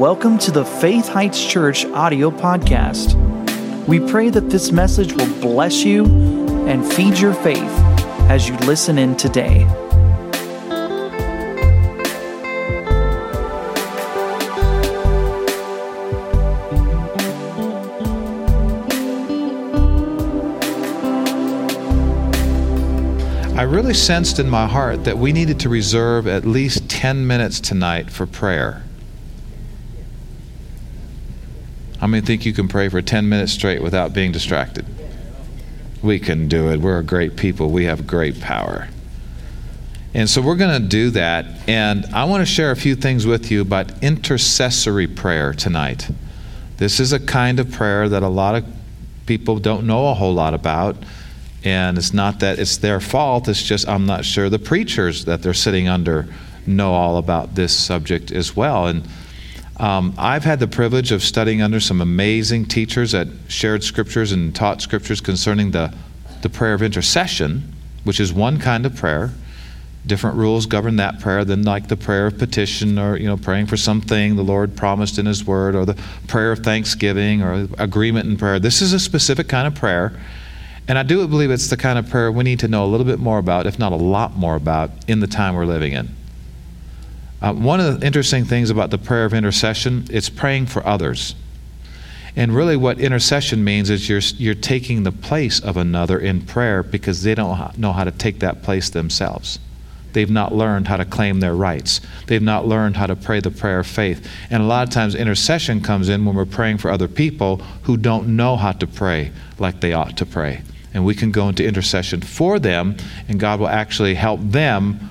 welcome to the Faith Heights Church audio podcast. We pray that this message will bless you and feed your faith as you listen in today. I really sensed in my heart that we needed to reserve at least 10 minutes tonight for prayer. How many think you can pray for 10 minutes straight without being distracted? We can do it. We're a great people. We have great power. And so we're going to do that. And I want to share a few things with you about intercessory prayer tonight. This is a kind of prayer that a lot of people don't know a whole lot about. And it's not that it's their fault, it's just I'm not sure the preachers that they're sitting under know all about this subject as well. And um, I've had the privilege of studying under some amazing teachers that shared scriptures and taught scriptures concerning the, the prayer of intercession, which is one kind of prayer. Different rules govern that prayer than like the prayer of petition or you know praying for something the Lord promised in His Word or the prayer of thanksgiving or agreement in prayer. This is a specific kind of prayer and I do believe it's the kind of prayer we need to know a little bit more about, if not a lot more about, in the time we're living in. Uh, one of the interesting things about the prayer of intercession, it's praying for others. And really, what intercession means is you're, you're taking the place of another in prayer because they don't know how to take that place themselves. They've not learned how to claim their rights. They've not learned how to pray the prayer of faith. And a lot of times, intercession comes in when we're praying for other people who don't know how to pray like they ought to pray and we can go into intercession for them, and God will actually help them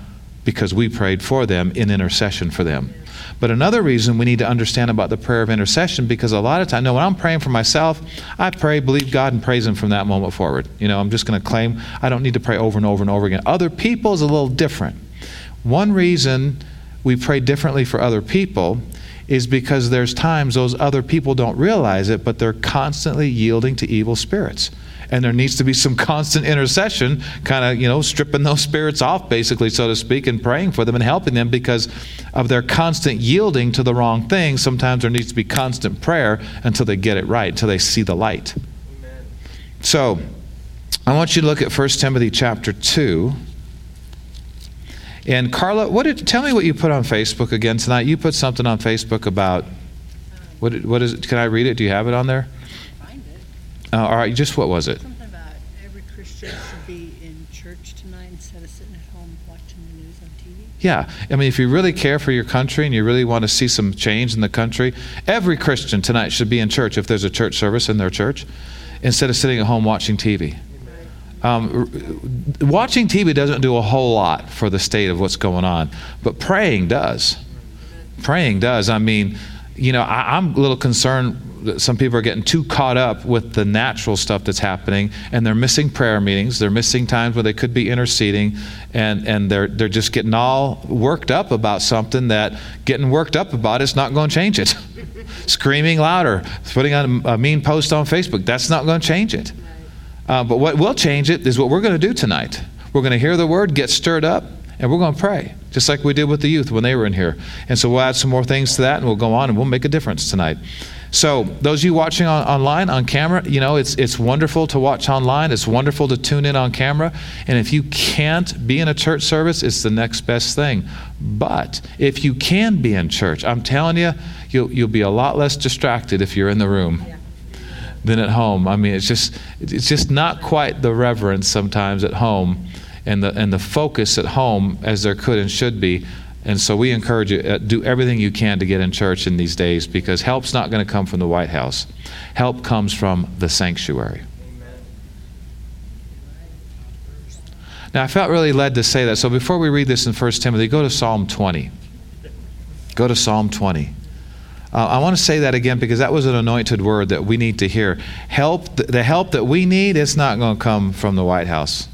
because we prayed for them in intercession for them. But another reason we need to understand about the prayer of intercession, because a lot of times, no, when I'm praying for myself, I pray, believe God, and praise Him from that moment forward. You know, I'm just going to claim I don't need to pray over and over and over again. Other people is a little different. One reason we pray differently for other people is because there's times those other people don't realize it, but they're constantly yielding to evil spirits and there needs to be some constant intercession, kind of, you know, stripping those spirits off, basically, so to speak, and praying for them and helping them because of their constant yielding to the wrong thing. Sometimes there needs to be constant prayer until they get it right, until they see the light. Amen. So, I want you to look at 1 Timothy chapter 2. And Carla, what did, tell me what you put on Facebook again tonight. You put something on Facebook about what, what is it? Can I read it? Do you have it on there? Uh, all right, just what was it? Something about every Christian should be in church tonight instead of sitting at home watching the news on TV. Yeah, I mean, if you really care for your country and you really want to see some change in the country, every Christian tonight should be in church if there's a church service in their church instead of sitting at home watching TV. Um, watching TV doesn't do a whole lot for the state of what's going on, but praying does. Praying does. I mean, you know, I, I'm a little concerned that some people are getting too caught up with the natural stuff that's happening and they're missing prayer meetings they're missing times where they could be interceding and, and they're, they're just getting all worked up about something that getting worked up about is not going to change it. Screaming louder putting on a mean post on facebook that's not going to change it. Uh, but what will change it is what we're going to do tonight. We're going to hear the word get stirred up and we're going to pray just like we did with the youth when they were in here and so we'll add some more things to that and we'll go on and we'll make a difference tonight so, those of you watching on, online on camera, you know, it's, it's wonderful to watch online. It's wonderful to tune in on camera. And if you can't be in a church service, it's the next best thing. But if you can be in church, I'm telling you, you'll, you'll be a lot less distracted if you're in the room. Than at home. I mean, it's just it's just not quite the reverence sometimes at home, and the and the focus at home as there could and should be and so we encourage you, uh, do everything you can to get in church in these days because help's not going to come from the White House. Help comes from the sanctuary. Now, I felt really led to say that. So before we read this in 1 Timothy, go to Psalm 20. Go to Psalm 20. Uh, I want to say that again because that was an anointed word that we need to hear. Help, the help that we need, it's not going to come from the White House.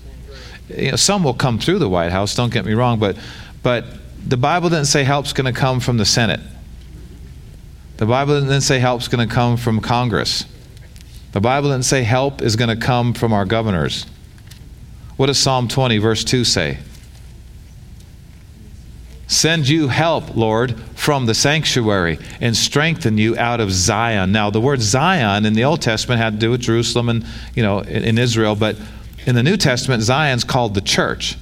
You know, some will come through the White House, don't get me wrong, but, but the Bible didn't say help's going to come from the Senate. The Bible didn't say help's going to come from Congress. The Bible didn't say help is going to come from our governors. What does Psalm 20, verse 2 say? Send you help, Lord, from the sanctuary and strengthen you out of Zion. Now, the word Zion in the Old Testament had to do with Jerusalem and, you know, in, in Israel, but in the New Testament, Zion's called the church.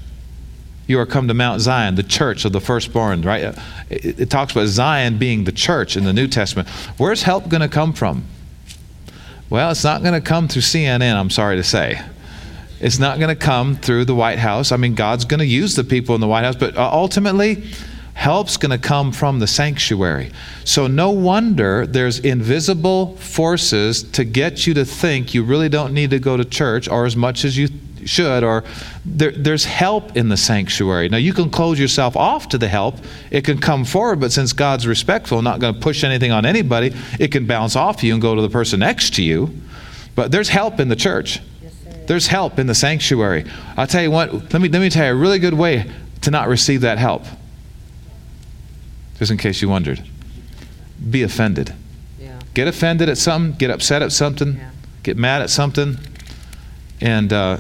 You are come to Mount Zion, the church of the firstborn, right? It, it talks about Zion being the church in the New Testament. Where's help going to come from? Well, it's not going to come through CNN, I'm sorry to say. It's not going to come through the White House. I mean, God's going to use the people in the White House, but uh, ultimately, help's going to come from the sanctuary. So, no wonder there's invisible forces to get you to think you really don't need to go to church or as much as you should, or there, there's help in the sanctuary. Now, you can close yourself off to the help, it can come forward, but since God's respectful, not going to push anything on anybody, it can bounce off you and go to the person next to you. But there's help in the church. There's help in the sanctuary. I'll tell you what, let me, let me tell you a really good way to not receive that help. Just in case you wondered. Be offended. Yeah. Get offended at something, get upset at something, yeah. get mad at something. And uh,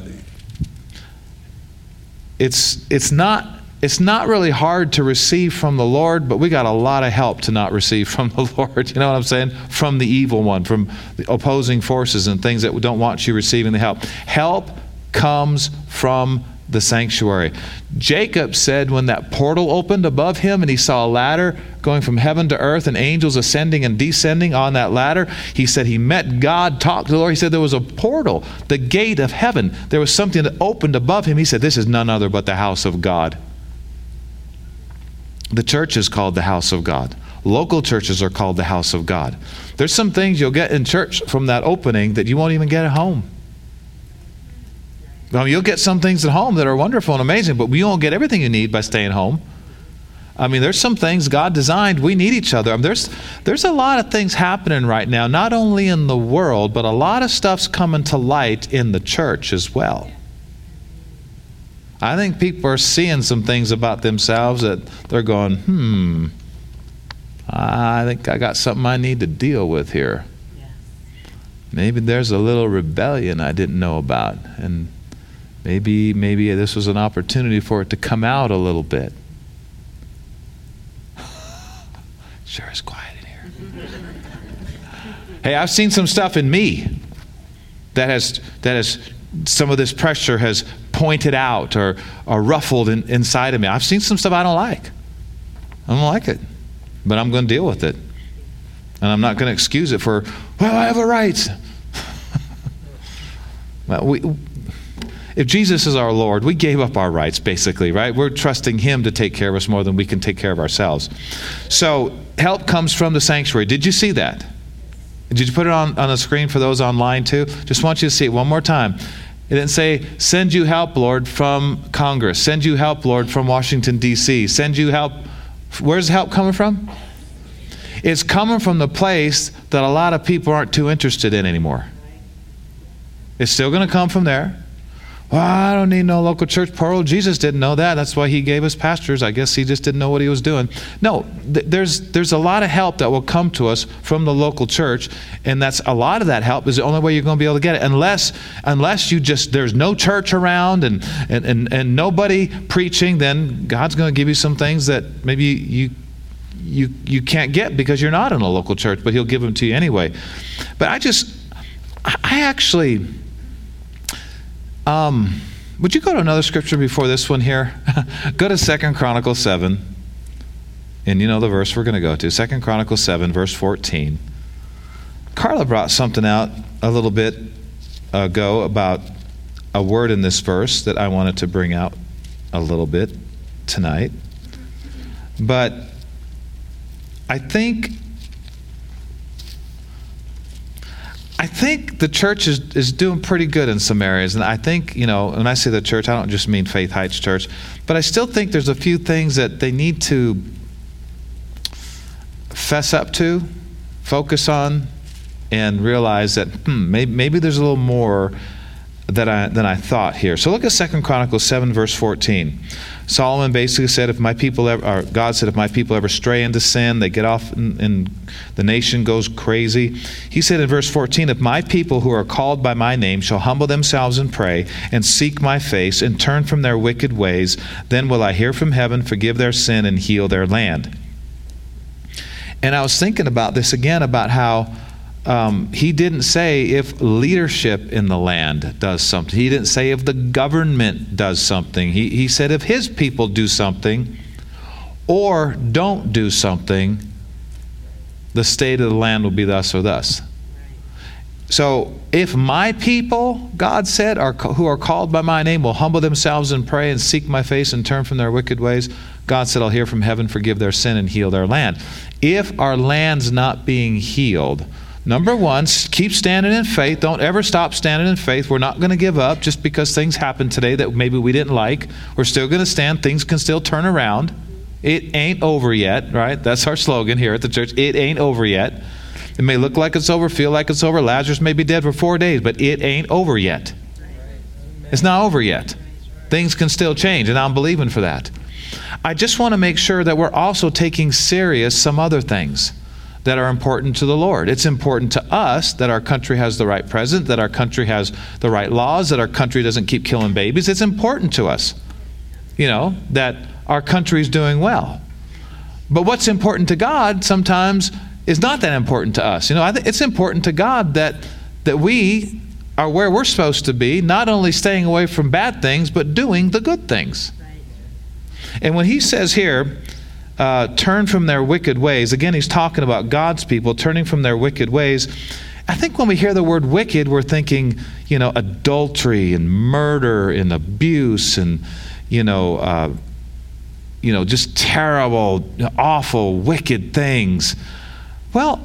it's, it's not it's not really hard to receive from the Lord, but we got a lot of help to not receive from the Lord. You know what I'm saying? From the evil one, from the opposing forces and things that don't want you receiving the help. Help comes from the sanctuary. Jacob said when that portal opened above him and he saw a ladder going from heaven to earth and angels ascending and descending on that ladder, he said he met God, talked to the Lord. He said there was a portal, the gate of heaven. There was something that opened above him. He said, This is none other but the house of God. The church is called the house of God. Local churches are called the house of God. There's some things you'll get in church from that opening that you won't even get at home. You'll get some things at home that are wonderful and amazing, but you won't get everything you need by staying home. I mean, there's some things God designed. We need each other. I mean, there's there's a lot of things happening right now, not only in the world, but a lot of stuff's coming to light in the church as well. I think people are seeing some things about themselves that they're going, hmm, I think I got something I need to deal with here. Maybe there's a little rebellion I didn't know about, and maybe maybe this was an opportunity for it to come out a little bit. sure is quiet in here. hey, I've seen some stuff in me that has that has some of this pressure has pointed out or, or ruffled in, inside of me. I've seen some stuff I don't like. I don't like it, but I'm going to deal with it. And I'm not going to excuse it for, well, I have a right. well, we, if Jesus is our Lord, we gave up our rights, basically, right? We're trusting Him to take care of us more than we can take care of ourselves. So, help comes from the sanctuary. Did you see that? Did you put it on, on the screen for those online too? Just want you to see it one more time. It didn't say, Send you help, Lord, from Congress. Send you help, Lord, from Washington, D.C. Send you help. Where's help coming from? It's coming from the place that a lot of people aren't too interested in anymore. It's still going to come from there. Well, I don't need no local church. Poor old Jesus didn't know that. That's why he gave us pastors. I guess he just didn't know what he was doing. No, th- there's, there's a lot of help that will come to us from the local church, and that's a lot of that help is the only way you're going to be able to get it. Unless, unless you just, there's no church around and, and, and, and nobody preaching, then God's going to give you some things that maybe you, you, you can't get because you're not in a local church, but he'll give them to you anyway. But I just, I actually um, would you go to another scripture before this one here? go to Second Chronicles 7. And you know the verse we're going to go to. Second Chronicles 7, verse 14. Carla brought something out a little bit ago about a word in this verse that I wanted to bring out a little bit tonight. But I think I think the church is, is doing pretty good in some areas. And I think, you know, when I say the church, I don't just mean Faith Heights Church, but I still think there's a few things that they need to fess up to, focus on, and realize that hmm, maybe, maybe there's a little more that I, than I thought here. So look at Second Chronicles 7, verse 14. Solomon basically said, if my people ever, or God said, if my people ever stray into sin, they get off and, and the nation goes crazy. He said in verse 14, if my people who are called by my name shall humble themselves and pray and seek my face and turn from their wicked ways, then will I hear from heaven, forgive their sin, and heal their land. And I was thinking about this again about how um, he didn't say if leadership in the land does something. He didn't say if the government does something. He, he said if his people do something or don't do something, the state of the land will be thus or thus. So, if my people, God said, are, who are called by my name will humble themselves and pray and seek my face and turn from their wicked ways, God said, I'll hear from heaven, forgive their sin, and heal their land. If our land's not being healed, Number one, keep standing in faith. Don't ever stop standing in faith. We're not going to give up just because things happen today that maybe we didn't like. We're still going to stand. Things can still turn around. It ain't over yet, right? That's our slogan here at the church. It ain't over yet. It may look like it's over, feel like it's over. Lazarus may be dead for four days, but it ain't over yet. It's not over yet. Things can still change, and I'm believing for that. I just want to make sure that we're also taking serious some other things that are important to the Lord. It's important to us that our country has the right president, that our country has the right laws, that our country doesn't keep killing babies. It's important to us, you know, that our country is doing well. But what's important to God sometimes is not that important to us. You know, I think it's important to God that that we are where we're supposed to be, not only staying away from bad things, but doing the good things. And when he says here, uh, turn from their wicked ways. Again, he's talking about God's people turning from their wicked ways. I think when we hear the word wicked, we're thinking, you know, adultery and murder and abuse and, you know, uh, you know, just terrible, awful, wicked things. Well,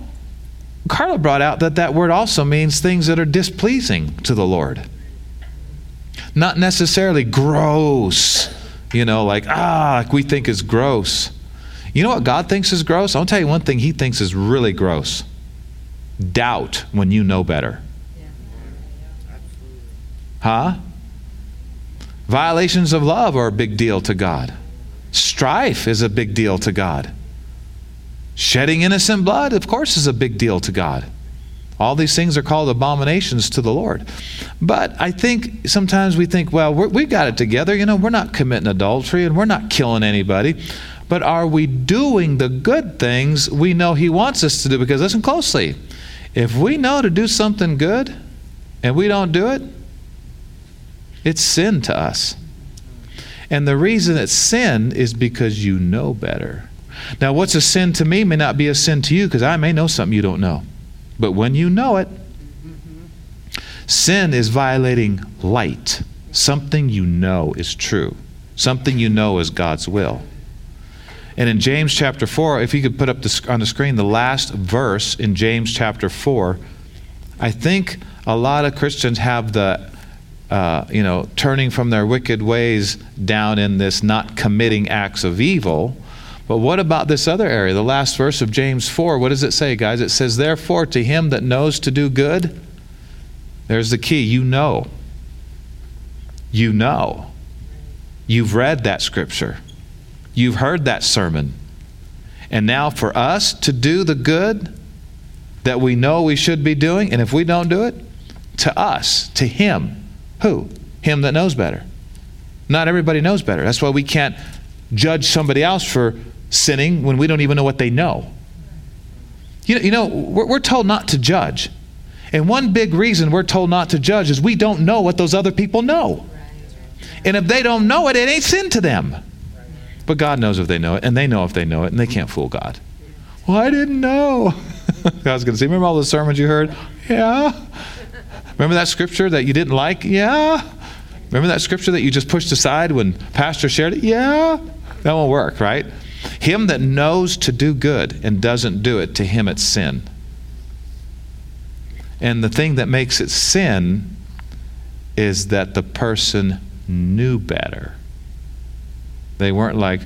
Carla brought out that that word also means things that are displeasing to the Lord. Not necessarily gross, you know, like, ah, like we think is gross. You know what God thinks is gross? I'll tell you one thing He thinks is really gross doubt when you know better. Huh? Violations of love are a big deal to God. Strife is a big deal to God. Shedding innocent blood, of course, is a big deal to God. All these things are called abominations to the Lord. But I think sometimes we think, well, we have got it together. You know, we're not committing adultery and we're not killing anybody but are we doing the good things we know He wants us to do? Because listen closely. If we know to do something good and we don't do it, it's sin to us. And the reason it's sin is because you know better. Now, what's a sin to me may not be a sin to you because I may know something you don't know. But when you know it, sin is violating light, something you know is true, something you know is God's will. And in James chapter 4, if you could put up the, on the screen the last verse in James chapter 4, I think a lot of Christians have the, uh, you know, turning from their wicked ways down in this not committing acts of evil. But what about this other area? The last verse of James 4, what does it say, guys? It says, Therefore, to him that knows to do good, there's the key. You know. You know. You've read that scripture. You've heard that sermon. And now for us to do the good that we know we should be doing, and if we don't do it, to us, to Him. Who? Him that knows better. Not everybody knows better. That's why we can't judge somebody else for sinning when we don't even know what they know. You know, you know we're, we're told not to judge. And one big reason we're told not to judge is we don't know what those other people know. And if they don't know it, it ain't sin to them. But God knows if they know it, and they know if they know it, and they can't fool God. Well, I didn't know. God's going to say, Remember all the sermons you heard? Yeah. Remember that scripture that you didn't like? Yeah. Remember that scripture that you just pushed aside when Pastor shared it? Yeah. That won't work, right? Him that knows to do good and doesn't do it, to him it's sin. And the thing that makes it sin is that the person knew better. They weren't like,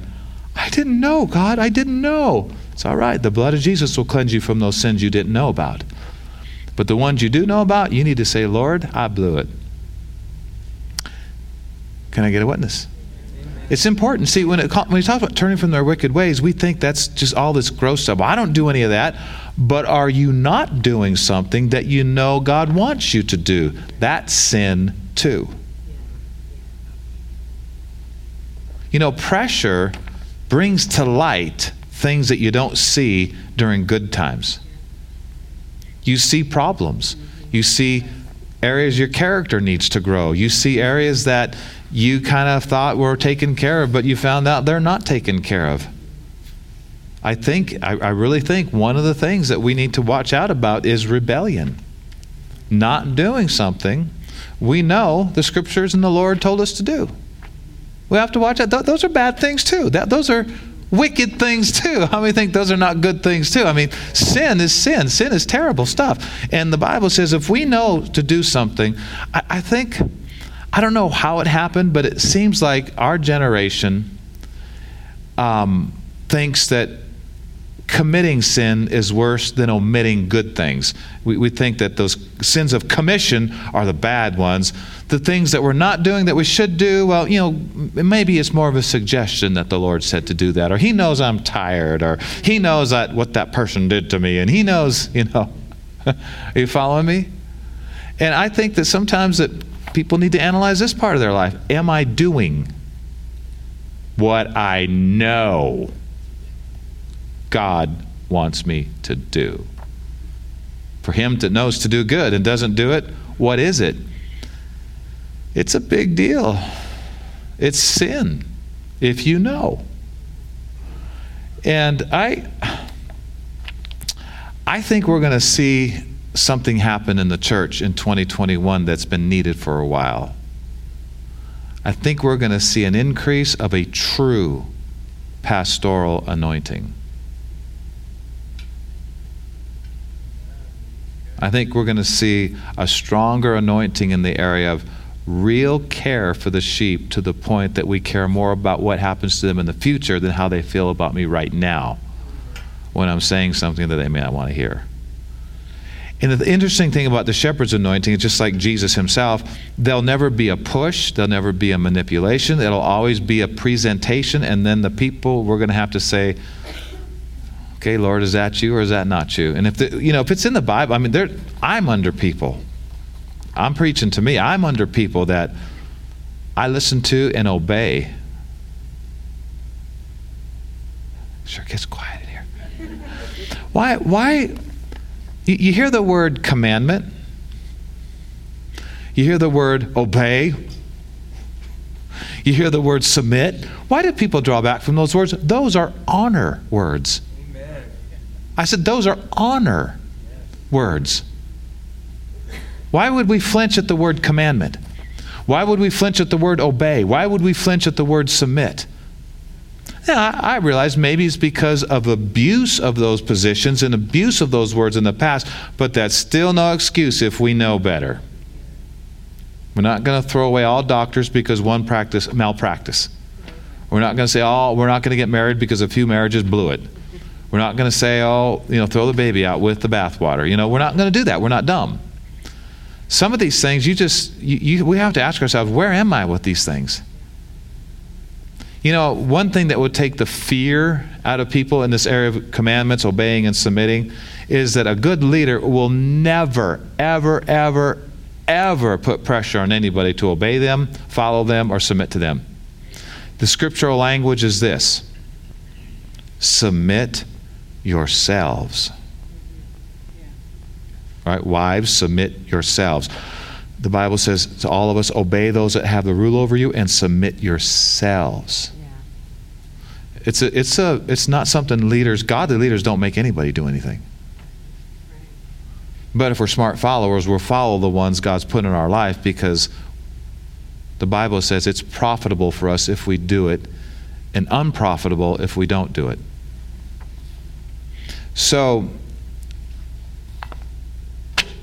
I didn't know, God, I didn't know. It's all right. The blood of Jesus will cleanse you from those sins you didn't know about. But the ones you do know about, you need to say, Lord, I blew it. Can I get a witness? It's important. See, when, it, when we talk about turning from their wicked ways, we think that's just all this gross stuff. I don't do any of that. But are you not doing something that you know God wants you to do? That's sin too. You know, pressure brings to light things that you don't see during good times. You see problems. You see areas your character needs to grow. You see areas that you kind of thought were taken care of, but you found out they're not taken care of. I think, I, I, really think one of the things that we need to watch out about is rebellion. Not doing something we know the scriptures and the Lord told us to do. We have to watch out. Th- those are bad things too. That, those are wicked things too. How many think those are not good things too? I mean, sin is sin. Sin is terrible stuff. And the Bible says if we know to do something, I, I think, I don't know how it happened, but it seems like our generation um, thinks that committing sin is worse than omitting good things. We, we think that those sins of commission are the bad ones. The things that we're not doing that we should do, well, you know, maybe it's more of a suggestion that the Lord said to do that, or He knows I'm tired, or He knows that what that person did to me, and He knows, you know. are you following me? And I think that sometimes that people need to analyze this part of their life. Am I doing what I know? God wants me to do. For him that knows to do good and doesn't do it, what is it? It's a big deal. It's sin, if you know. And I, I think we're going to see something happen in the church in 2021 that's been needed for a while. I think we're going to see an increase of a true pastoral anointing. I think we're going to see a stronger anointing in the area of real care for the sheep to the point that we care more about what happens to them in the future than how they feel about me right now when I'm saying something that they may not want to hear. And the interesting thing about the shepherd's anointing is just like Jesus himself, there'll never be a push, there'll never be a manipulation, it'll always be a presentation, and then the people, we're going to have to say, okay, Lord, is that you or is that not you? And if the, you know, if it's in the Bible, I mean, I'm under people. I'm preaching to me. I'm under people that I listen to and obey. Sure gets quiet in here. Why? Why? You, you hear the word commandment. You hear the word obey. You hear the word submit. Why do people draw back from those words? Those are honor words. I said, those are honor words. Why would we flinch at the word commandment? Why would we flinch at the word obey? Why would we flinch at the word submit? I realize maybe it's because of abuse of those positions and abuse of those words in the past, but that's still no excuse if we know better. We're not going to throw away all doctors because one practice malpractice. We're not going to say, oh, we're not going to get married because a few marriages blew it. We're not going to say, oh, you know, throw the baby out with the bathwater. You know, we're not going to do that. We're not dumb. Some of these things, you just, you, you, we have to ask ourselves, where am I with these things? You know, one thing that would take the fear out of people in this area of commandments, obeying, and submitting is that a good leader will never, ever, ever, ever put pressure on anybody to obey them, follow them, or submit to them. The scriptural language is this submit yourselves. Right? Wives, submit yourselves. The Bible says to all of us, obey those that have the rule over you and submit yourselves. It's, a, it's, a, it's not something leaders, godly leaders don't make anybody do anything. But if we're smart followers, we'll follow the ones God's put in our life because the Bible says it's profitable for us if we do it and unprofitable if we don't do it. So,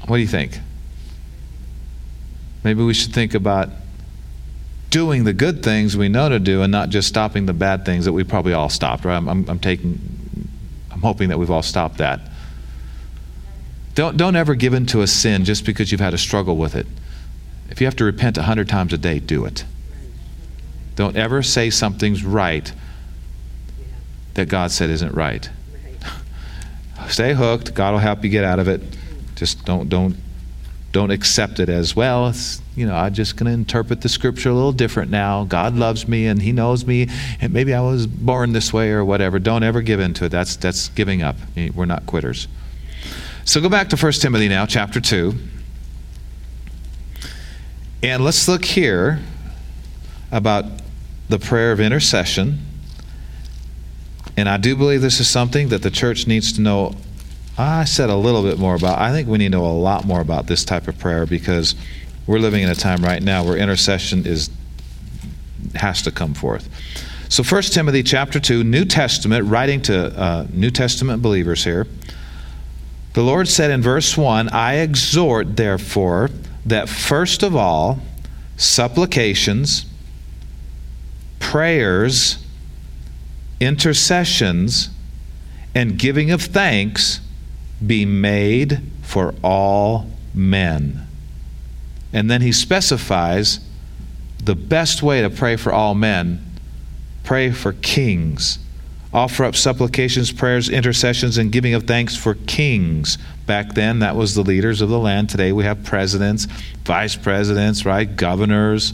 what do you think? Maybe we should think about doing the good things we know to do and not just stopping the bad things that we probably all stopped, right? I'm, I'm, I'm taking, I'm hoping that we've all stopped that. Don't, don't ever give in to a sin just because you've had a struggle with it. If you have to repent a hundred times a day, do it. Don't ever say something's right that God said isn't right. Stay hooked. God will help you get out of it. Just don't don't don't accept it as well. It's, you know, I'm just going to interpret the scripture a little different now. God loves me and He knows me, and maybe I was born this way or whatever. Don't ever give in to it. That's that's giving up. Eh, we're not quitters. So go back to 1 Timothy now, chapter 2. And let's look here about the prayer of intercession. And I do believe this is something that the church needs to know. I said a little bit more about. I think we need to know a lot more about this type of prayer because we're living in a time right now where intercession is has to come forth. So 1 Timothy chapter 2, New Testament, writing to uh, New Testament believers here. The Lord said in verse 1 I exhort, therefore, that first of all, supplications, prayers, intercessions, and giving of thanks be made for all men. And then he specifies the best way to pray for all men pray for kings. Offer up supplications, prayers, intercessions, and giving of thanks for kings. Back then, that was the leaders of the land. Today, we have presidents, vice presidents, right? Governors.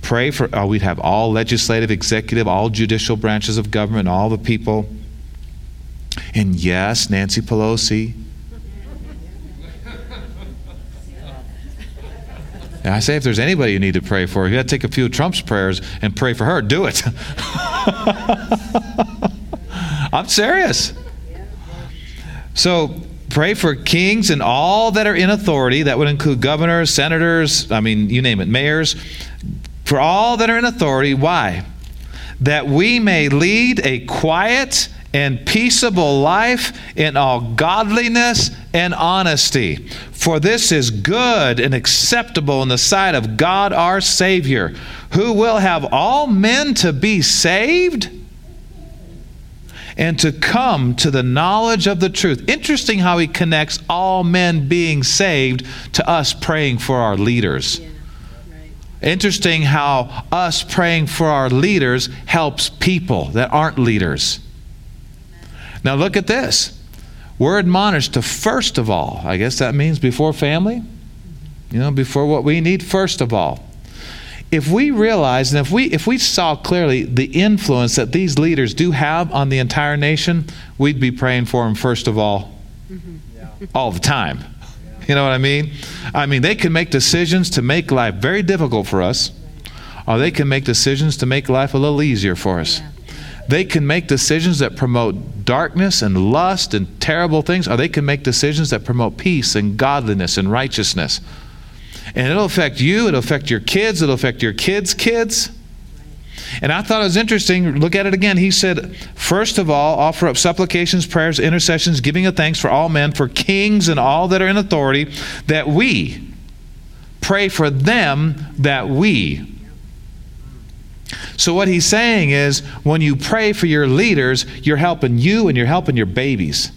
Pray for, oh, we'd have all legislative, executive, all judicial branches of government, all the people. And yes, Nancy Pelosi. I say, if there's anybody you need to pray for, you got to take a few of Trump's prayers and pray for her. Do it. I'm serious. So pray for kings and all that are in authority. That would include governors, senators, I mean, you name it, mayors. For all that are in authority. Why? That we may lead a quiet and peaceable life in all godliness and honesty. For this is good and acceptable in the sight of God our Savior, who will have all men to be saved and to come to the knowledge of the truth. Interesting how he connects all men being saved to us praying for our leaders. Yeah, right. Interesting how us praying for our leaders helps people that aren't leaders. Now, look at this. We're admonished to first of all, I guess that means before family, you know, before what we need, first of all. If we realize and if we if we saw clearly the influence that these leaders do have on the entire nation, we'd be praying for them first of all, mm-hmm. all the time. You know what I mean? I mean, they can make decisions to make life very difficult for us, or they can make decisions to make life a little easier for us. Yeah. They can make decisions that promote darkness and lust and terrible things, or they can make decisions that promote peace and godliness and righteousness. And it'll affect you, it'll affect your kids, it'll affect your kids' kids. And I thought it was interesting. Look at it again. He said, First of all, offer up supplications, prayers, intercessions, giving of thanks for all men, for kings and all that are in authority, that we pray for them that we so, what he's saying is when you pray for your leaders, you're helping you and you're helping your babies.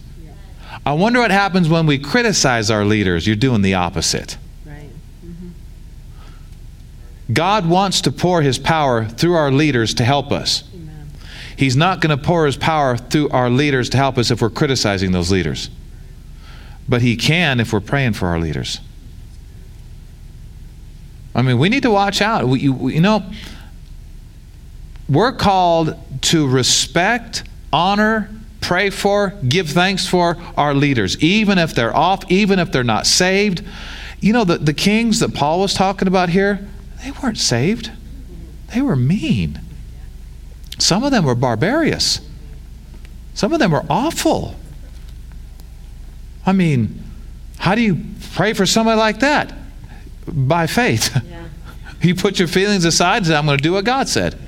I wonder what happens when we criticize our leaders. You're doing the opposite. Right. Mm-hmm. God wants to pour his power through our leaders to help us. Amen. He's not going to pour his power through our leaders to help us if we're criticizing those leaders. But he can if we're praying for our leaders. I mean, we need to watch out. We, you, you know, we're called to respect, honor, pray for, give thanks for our leaders, even if they're off, even if they're not saved. You know, the, the kings that Paul was talking about here, they weren't saved, they were mean. Some of them were barbarous, some of them were awful. I mean, how do you pray for somebody like that? By faith. Yeah. you put your feelings aside and say, I'm going to do what God said.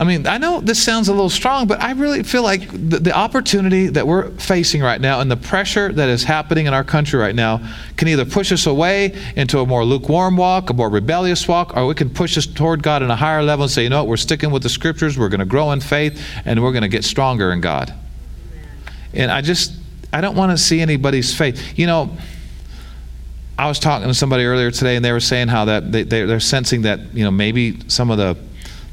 I mean, I know this sounds a little strong, but I really feel like the, the, opportunity that we're facing right now and the pressure that is happening in our country right now can either push us away into a more lukewarm walk, a more rebellious walk, or we can push us toward God in a higher level and say, you know what, we're sticking with the scriptures, we're going to grow in faith, and we're going to get stronger in God. And I just, I don't want to see anybody's faith. You know, I was talking to somebody earlier today, and they were saying how that they, they're sensing that you know maybe some of the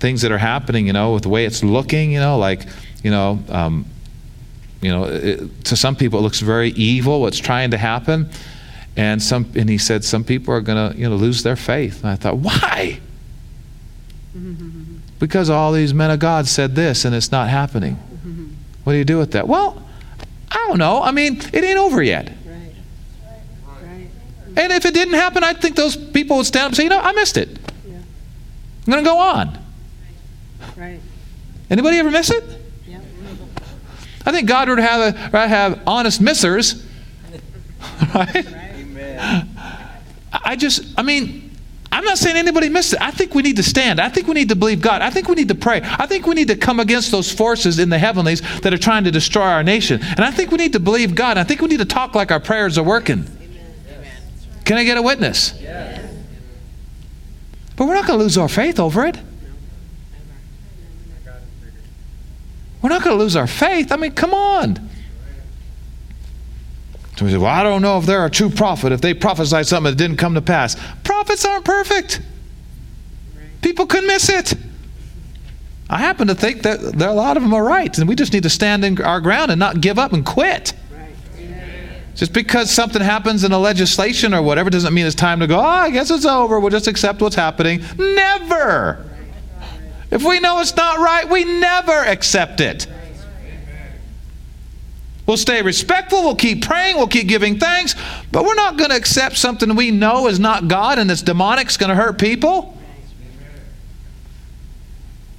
things that are happening, you know, with the way it's looking, you know, like you know, um, you know, it, to some people it looks very evil what's trying to happen, and some and he said some people are going to you know lose their faith. And I thought, why? because all these men of God said this, and it's not happening. What do you do with that? Well, I don't know. I mean, it ain't over yet. And if it didn't happen, I think those people would stand up and say, you know, I missed it. Yeah. I'm going to go on. Right. Anybody ever miss it? Yeah. I think God would have, a, have honest missers. right? Amen. I just, I mean, I'm not saying anybody missed it. I think we need to stand. I think we need to believe God. I think we need to pray. I think we need to come against those forces in the heavenlies that are trying to destroy our nation. And I think we need to believe God. I think we need to talk like our prayers are working. Amen. Can I get a witness? Yes. But we're not going to lose our faith over it. We're not going to lose our faith. I mean, come on. So we say, well, I don't know if they're a true prophet if they prophesied something that didn't come to pass. Prophets aren't perfect. People can miss it. I happen to think that there, are a lot of them are right, and we just need to stand in our ground and not give up and quit. Just because something happens in a legislation or whatever doesn't mean it's time to go, oh, I guess it's over. We'll just accept what's happening. Never. If we know it's not right, we never accept it. We'll stay respectful, we'll keep praying, we'll keep giving thanks, but we're not going to accept something we know is not God and that's demonic, it's going to hurt people.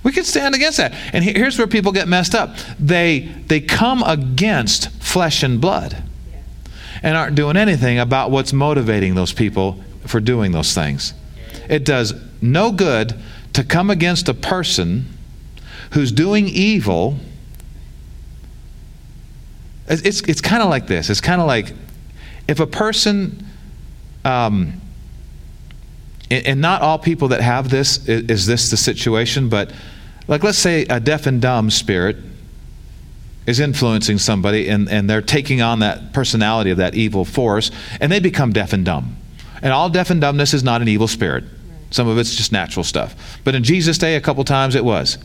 We can stand against that. And here's where people get messed up. They they come against flesh and blood and aren't doing anything about what's motivating those people for doing those things. It does no good to come against a person who's doing evil it's, it's kind of like this. It's kind of like if a person, um, and, not all people that have this is, is this the situation, but like let's say a deaf and dumb spirit is influencing somebody and, and they're taking on that personality of that evil force and they become deaf and dumb. And all deaf and dumbness is not an evil spirit. Some of it's just natural stuff. But in Jesus' day, a couple times it was.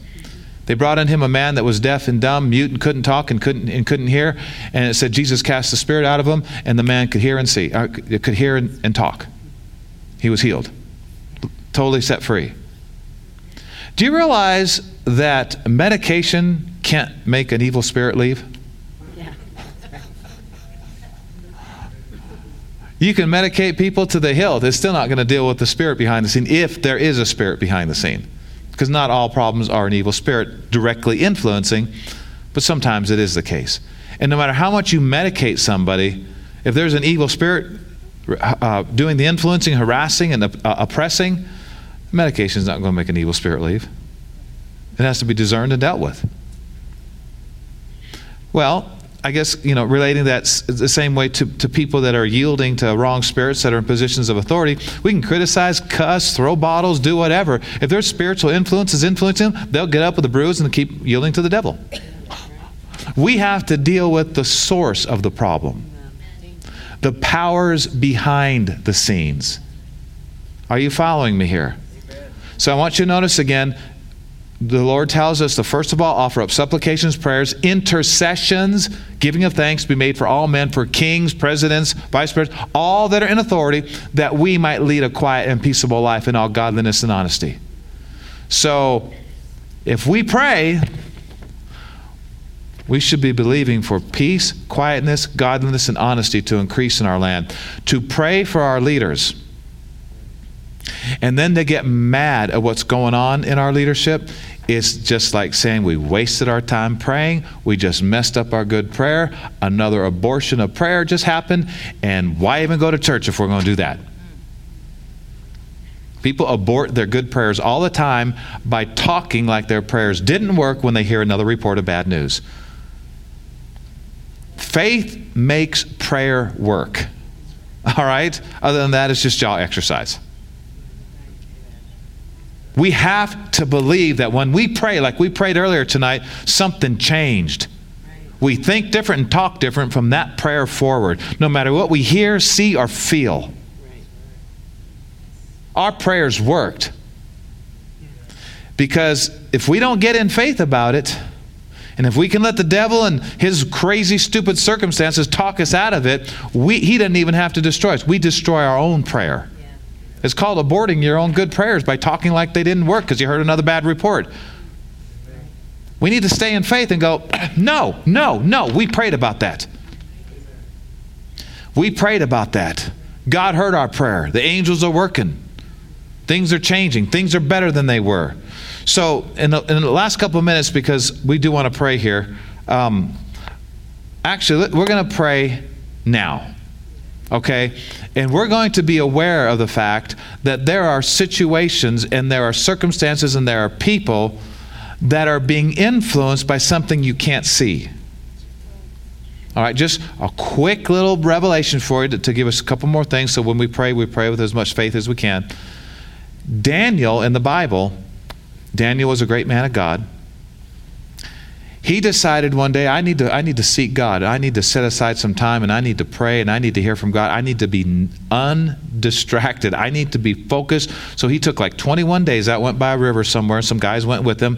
They brought in him a man that was deaf and dumb, mute, and couldn't talk and couldn't and couldn't hear. And it said Jesus cast the spirit out of him, and the man could hear and see, uh, could hear and, and talk. He was healed, totally set free. Do you realize that medication can't make an evil spirit leave? You can medicate people to the hilt. It's still not going to deal with the spirit behind the scene if there is a spirit behind the scene because not all problems are an evil spirit directly influencing, but sometimes it is the case. And no matter how much you medicate somebody, if there's an evil spirit uh, doing the influencing, harassing, and uh, oppressing, medication is not going to make an evil spirit leave. It has to be discerned and dealt with. Well, I guess, you know, relating that the same way to, to people that are yielding to wrong spirits that are in positions of authority, we can criticize, cuss, throw bottles, do whatever. If their spiritual influence is influencing them, they'll get up with a bruise and keep yielding to the devil. We have to deal with the source of the problem, the powers behind the scenes. Are you following me here? So I want you to notice again the Lord tells us to first of all offer up supplications, prayers, intercessions, giving of thanks be made for all men, for kings, presidents, vice presidents, all that are in authority, that we might lead a quiet and peaceable life in all godliness and honesty. So, if we pray, we should be believing for peace, quietness, godliness, and honesty to increase in our land. To pray for our leaders and then they get mad at what's going on in our leadership it's just like saying we wasted our time praying. We just messed up our good prayer. Another abortion of prayer just happened. And why even go to church if we're going to do that? People abort their good prayers all the time by talking like their prayers didn't work when they hear another report of bad news. Faith makes prayer work. All right? Other than that, it's just jaw exercise. We have to believe that when we pray, like we prayed earlier tonight, something changed. We think different and talk different from that prayer forward, no matter what we hear, see, or feel. our prayers worked. Because if we don't get in faith about it, and if we can let the devil and his crazy, stupid circumstances talk us out of it, we, he doesn't even have to destroy us. We destroy our own prayer. It's called aborting your own good prayers by talking like they didn't work because you heard another bad report. We need to stay in faith and go, no, no, no. We prayed about that. We prayed about that. God heard our prayer. The angels are working. Things are changing. Things are better than they were. So, in the, in the last couple of minutes, because we do want to pray here, um, actually, we're going to pray now. Okay? And we're going to be aware of the fact that there are situations and there are circumstances and there are people that are being influenced by something you can't see. All right, just a quick little revelation for you to, to, give us a couple more things. So when we pray, we pray with as much faith as we can. Daniel in the Bible, Daniel was a great man of God. He decided one day, I need to, I need to seek God. I need to set aside some time and I need to pray and I need to hear from God. I need to be undistracted. I need to be focused. So he took like 21 days out, went by a river somewhere. Some guys went with him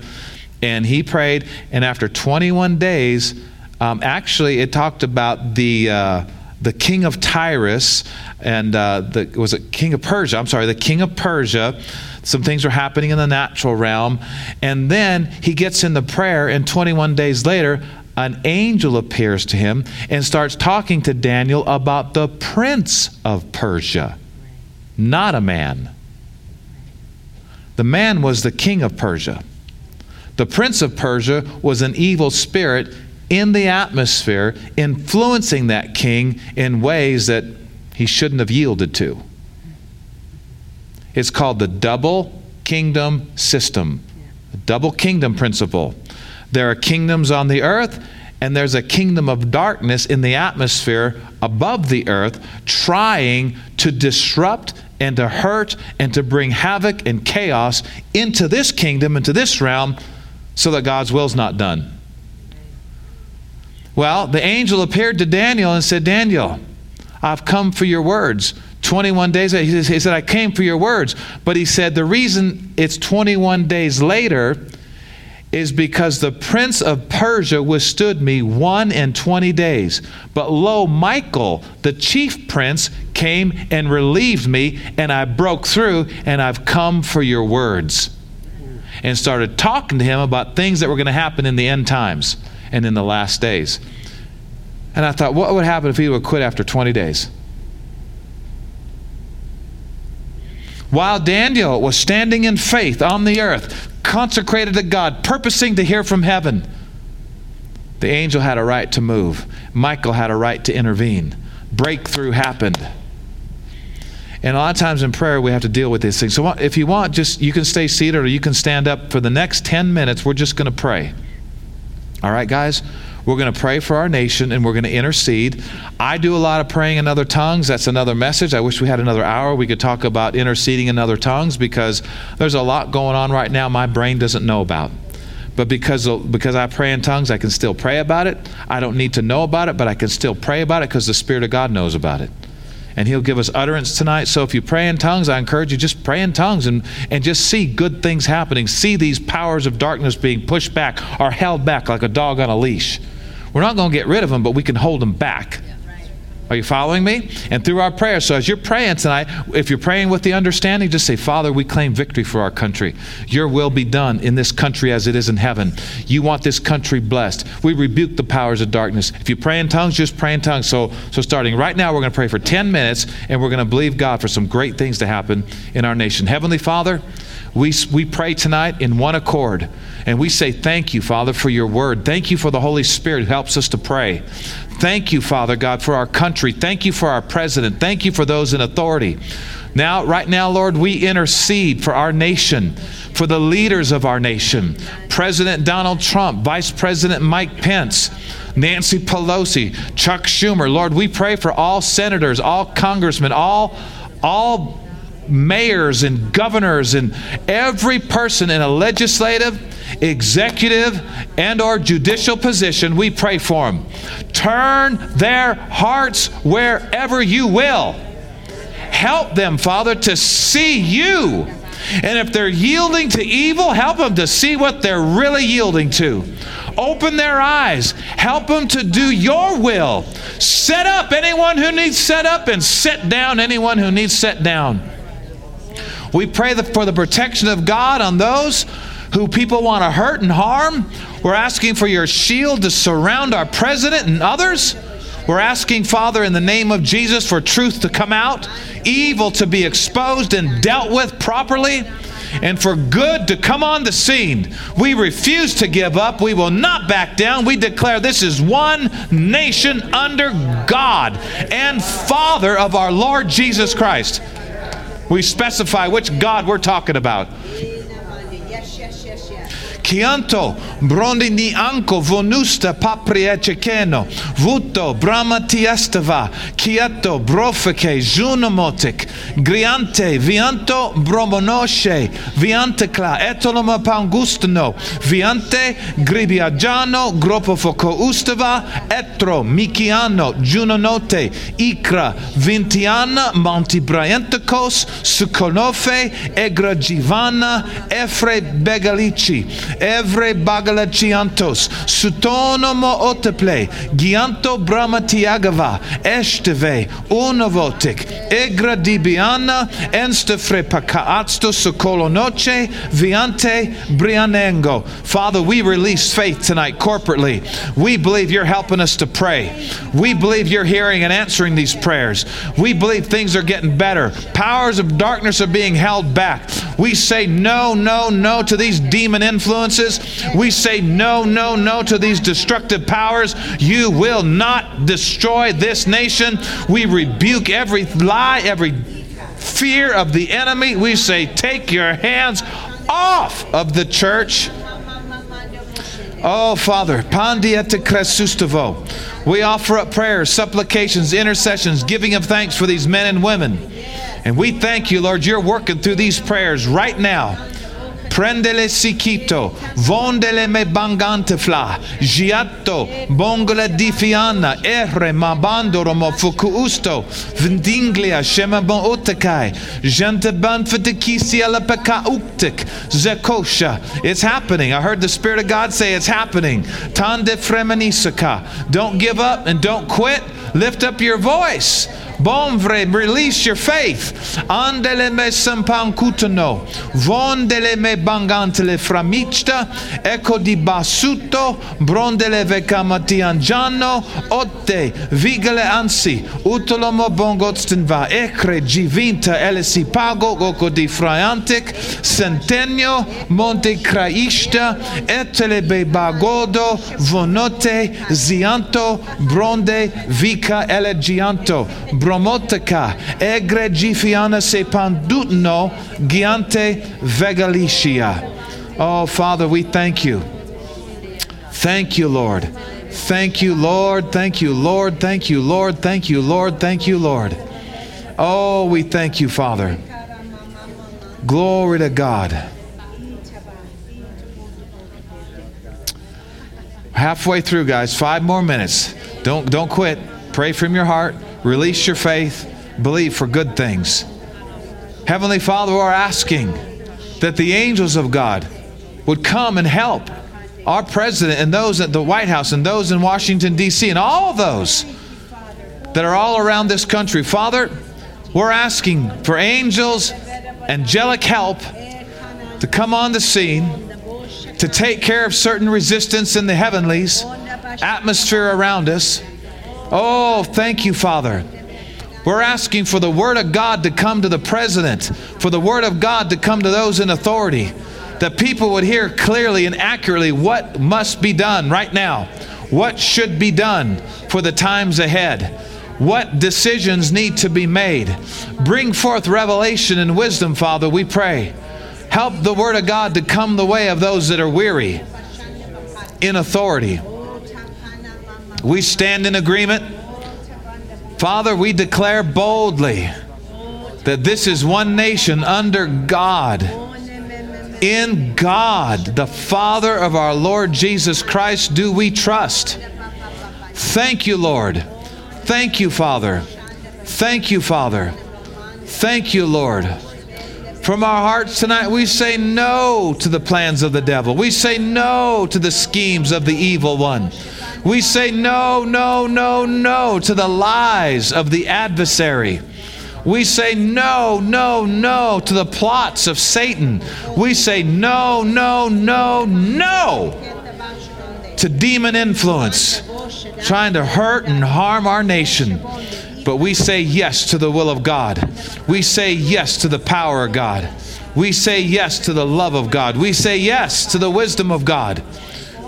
and he prayed. And after 21 days, um, actually, it talked about the. Uh, the king of Tyrus and uh, the was it king of Persia? I'm sorry, the king of Persia. Some things were happening in the natural realm, and then he gets in the prayer, and 21 days later, an angel appears to him and starts talking to Daniel about the prince of Persia, not a man. The man was the king of Persia. The prince of Persia was an evil spirit in the atmosphere, influencing that king in ways that he shouldn't have yielded to. It's called the double kingdom system, the double kingdom principle. There are kingdoms on the earth, and there's a kingdom of darkness in the atmosphere above the earth trying to disrupt and to hurt and to bring havoc and chaos into this kingdom, into this realm, so that God's will's not done. Well, the angel appeared to Daniel and said, Daniel, I've come for your words. 21 days He said, I came for your words. But he said, the reason it's 21 days later is because the prince of Persia withstood me one and twenty days. But lo, Michael, the chief prince, came and relieved me, and I broke through, and I've come for your words. And started talking to him about things that were going to happen in the end times and in the last days. And I thought, what would happen if he would quit after 20 days? While Daniel was standing in faith on the earth, consecrated to God, purposing to hear from heaven, the angel had a right to move. Michael had a right to intervene. Breakthrough happened. And a lot of times in prayer, we have to deal with these things. So if you want, just you can stay seated or you can stand up for the next 10 minutes. We're just going to pray. All right, guys? We're going to pray for our nation and we're going to intercede. I do a lot of praying in other tongues. That's another message. I wish we had another hour. We could talk about interceding in other tongues because there's a lot going on right now my brain doesn't know about. But because, because I pray in tongues, I can still pray about it. I don't need to know about it, but I can still pray about it because the Spirit of God knows about it and He'll give us utterance tonight. So if you pray in tongues, I encourage you just pray in tongues and, and just see good things happening. See these powers of darkness being pushed back or held back like a dog on a leash. We're not going to get rid of them, but we can hold them back. Are you following me? And through our prayers. So as you're praying tonight, if you're praying with the understanding, just say, Father, we claim victory for our country. Your will be done in this country as it is in heaven. You want this country blessed. We rebuke the powers of darkness. If you pray in tongues, just pray in tongues. So, so starting right now, we're going to pray for 10 minutes and we're going to believe God for some great things to happen in our nation. Heavenly Father, we, we pray tonight in one accord. And we say, Thank you, Father, for your word. Thank you for the Holy Spirit who helps us to pray. Thank you, Father God, for our country. Thank you for our president. Thank you for those in authority. Now, right now, Lord, we intercede for our nation, for the leaders of our nation President Donald Trump, Vice President Mike Pence. Nancy Pelosi, Chuck Schumer. Lord, we pray for all senators, all congressmen, all all mayors and governors and every person in a legislative executive and or judicial position we pray for them turn their hearts wherever you will help them, Father, to see you. And if they're yielding to evil, help them to see what they're really yielding to. Open their eyes. Help them to do your will. Set up anyone who needs set up and set down anyone who needs set down. We pray for the protection of God on those who people want to hurt and harm. We're asking for your shield to surround our president and others. We're asking, Father, in the name of Jesus, for truth to come out, evil to be exposed and dealt with properly, and for good to come on the scene. We refuse to give up. We will not back down. We declare this is one nation under God and Father of our Lord Jesus Christ. We specify which God we're talking about. Chianto, brondini anko, vonusta, papria ceceno, vuto, brama tiestava, chiato, brofeke, junomotic, griante, vianto, bromonosce, viantecla, etoloma pangustano, viante, gribiagiano, gropo foco ustava, etro, mikiano, junonote, ikra, vintiana, montibrianticos, sukonofe, egragivana, efre begalici, Evre bagalachiantos, sutonomo oteple, gianto bramatiagava, esteve, unovotic, egra dibiana, enstefre pakaatsto sokolonoche, viante brianengo. Father, we release faith tonight corporately. We believe you're helping us to pray. We believe you're hearing and answering these prayers. We believe things are getting better. Powers of darkness are being held back. We say no, no, no to these demon influences influences. We say no, no, no to these destructive powers. You will not destroy this nation. We rebuke every lie, every fear of the enemy. We say, take your hands off of the church. Oh, Father, Pandieta Cresustavo. We offer up prayers, supplications, intercessions, giving of thanks for these men and women. And we thank you, Lord, you're working through these prayers right now prendele sikito, vondele me bangantefla, giatto, bongola di fiana, erre ma bandoro mo fuku usto, vindinglia shema bon utekai, gente ban fitikisi ala peka uktik, zekosha. It's happening. I heard the Spirit of God say it's happening. Tande fremenisaka. Don't give up and don't quit. Lift up your voice. Bonvre, release your faith. Andele me sampankutano. Vondele me bangantele framichta. Ecco di basuto. Brondele vekamati angiano. Otte. Vigele ansi. Utolomo bongotstenva. Ekre givinta elesi pago. Goko di fraiantic. Centenio. Monte craishta. Etele be bagodo. Vonote. Zianto. Bronde. Vika elegianto. Bromotaka, egre gifiana se pandutno, giante vegalicia. Oh, Father, we thank you. Thank you, Lord. Thank you, Lord. Thank you, Lord. Thank you, Lord. Thank you, Lord. Thank you, Lord. Oh, we thank you, Father. Glory to God. Halfway through, guys. Five more minutes. Don't don't quit. Pray from your heart. Release your faith. Believe for good things. Heavenly Father, we're asking that the angels of God would come and help our president and those at the White House and those in Washington, D.C., and all those that are all around this country. Father, we're asking for angels, angelic help to come on the scene, to take care of certain resistance in the heavenlies, atmosphere around us. Oh, thank you, Father. We're asking for the Word of God to come to the president, for the Word of God to come to those in authority, that people would hear clearly and accurately what must be done right now, what should be done for the times ahead, what decisions need to be made. Bring forth revelation and wisdom, Father, we pray. Help the Word of God to come the way of those that are weary in authority. We stand in agreement. Father, we declare boldly that this is one nation under God. In God, the Father of our Lord Jesus Christ, do we trust. Thank you, Lord. Thank you, Father. Thank you, Father. Thank you, Lord. From our hearts tonight, we say no to the plans of the devil. We say no to the schemes of the evil one. We say no, no, no, no to the lies of the adversary. We say no, no, no to the plots of Satan. We say no, no, no, no to demon influence trying to hurt and harm our nation. But we say yes to the will of God. We say yes to the power of God. We say yes to the love of God. We say yes to the wisdom of God.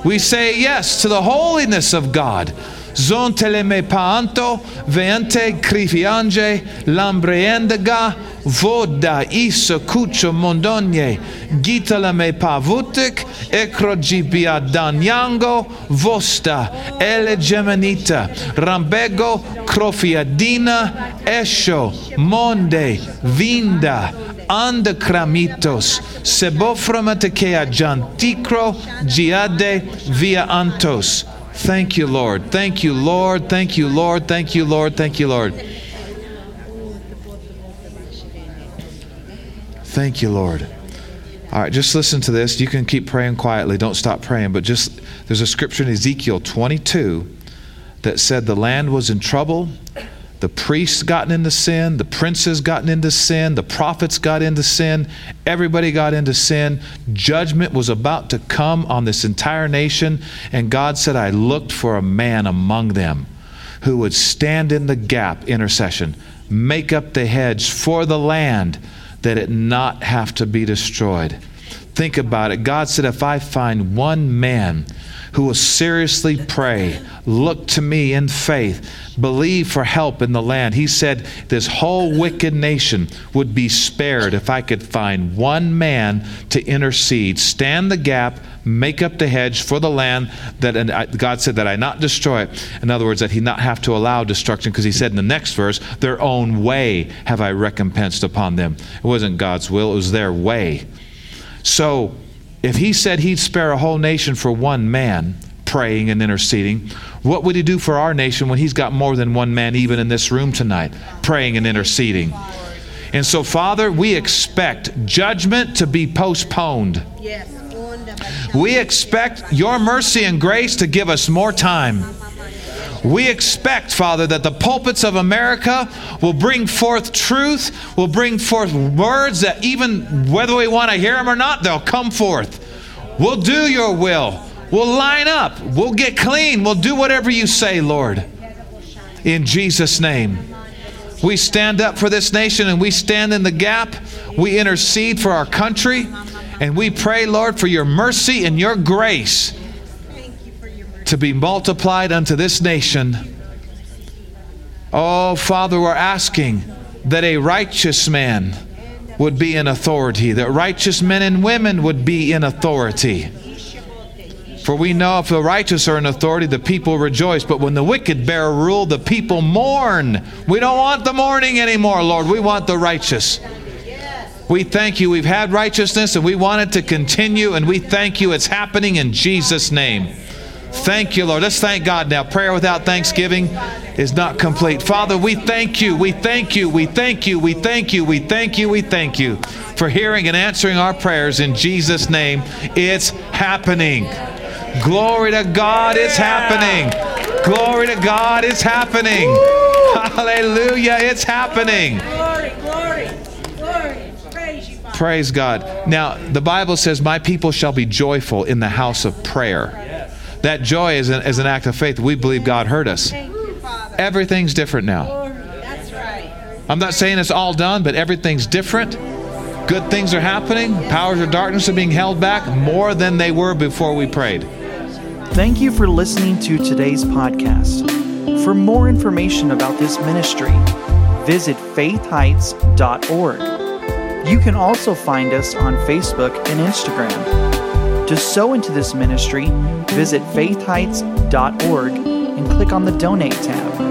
We say yes to the holiness of God. Zon teleme paanto, veente crifiange, lambriendaga, voda isa cucho mondogne, gitalame pavutik, ecrogibia danyango, vosta, ele gemenita, rambego, crofiadina, esho, monde, vinda, anda cramitos, seboframatekea janticro, giade, via antos. Thank you, Lord. Thank you, Lord. Thank you, Lord. Thank you, Lord. Thank you, Lord. Thank you, Lord. All right, just listen to this. You can keep praying quietly. Don't stop praying. But just, there's a scripture in Ezekiel 22 that said the land was in trouble. The priests gotten into sin, the princes gotten into sin, the prophets got into sin, everybody got into sin. Judgment was about to come on this entire nation, and God said, I looked for a man among them who would stand in the gap, intercession, make up the hedge for the land that it not have to be destroyed. Think about it. God said, if I find one man who will seriously pray, look to me in faith, believe for help in the land. He said this whole wicked nation would be spared if I could find one man to intercede, stand the gap, make up the hedge for the land that God said that I not destroy it. In other words, that He not have to allow destruction, because He said in the next verse, their own way have I recompensed upon them. It wasn't God's will, it was their way. So if he said he'd spare a whole nation for one man praying and interceding, what would he do for our nation when he's got more than one man, even in this room tonight, praying and interceding? And so, Father, we expect judgment to be postponed. We expect your mercy and grace to give us more time. We expect, Father, that the pulpits of America will bring forth truth, will bring forth words that even whether we want to hear them or not, they'll come forth. We'll do your will. We'll line up. We'll get clean. We'll do whatever you say, Lord. In Jesus' name. We stand up for this nation and we stand in the gap. We intercede for our country. And we pray, Lord, for your mercy and your grace to be multiplied unto this nation. Oh, Father, we're asking that a righteous man would be in authority, that righteous men and women would be in authority. For we know if the righteous are in authority, the people rejoice. But when the wicked bear rule, the people mourn. We don't want the mourning anymore, Lord. We want the righteous. We thank you. We've had righteousness and we want it to continue. And we thank you. It's happening in Jesus' name. Thank you, Lord. Let's thank God now. Prayer without thanksgiving is not complete. Father, we thank you. We thank you. We thank you. We thank you. We thank you. We thank you for hearing and answering our prayers in Jesus' name. It's happening. Glory to God, it's happening. Glory to God, it's happening. Hallelujah, it's happening. Glory, glory, glory. Praise you, Father. Praise God. Now, the Bible says, My people shall be joyful in the house of prayer. That joy is an, is an act of faith. We believe God heard us. Thank you, Father. Everything's different now. Glory. That's right. I'm not saying it's all done, but everything's different. Good things are happening. Powers of darkness are being held back more than they were before we prayed. Thank you for listening to today's podcast. For more information about this ministry, visit faithheights.org. You can also find us on Facebook and Instagram. To sow into this ministry, visit faithheights.org and click on the Donate tab.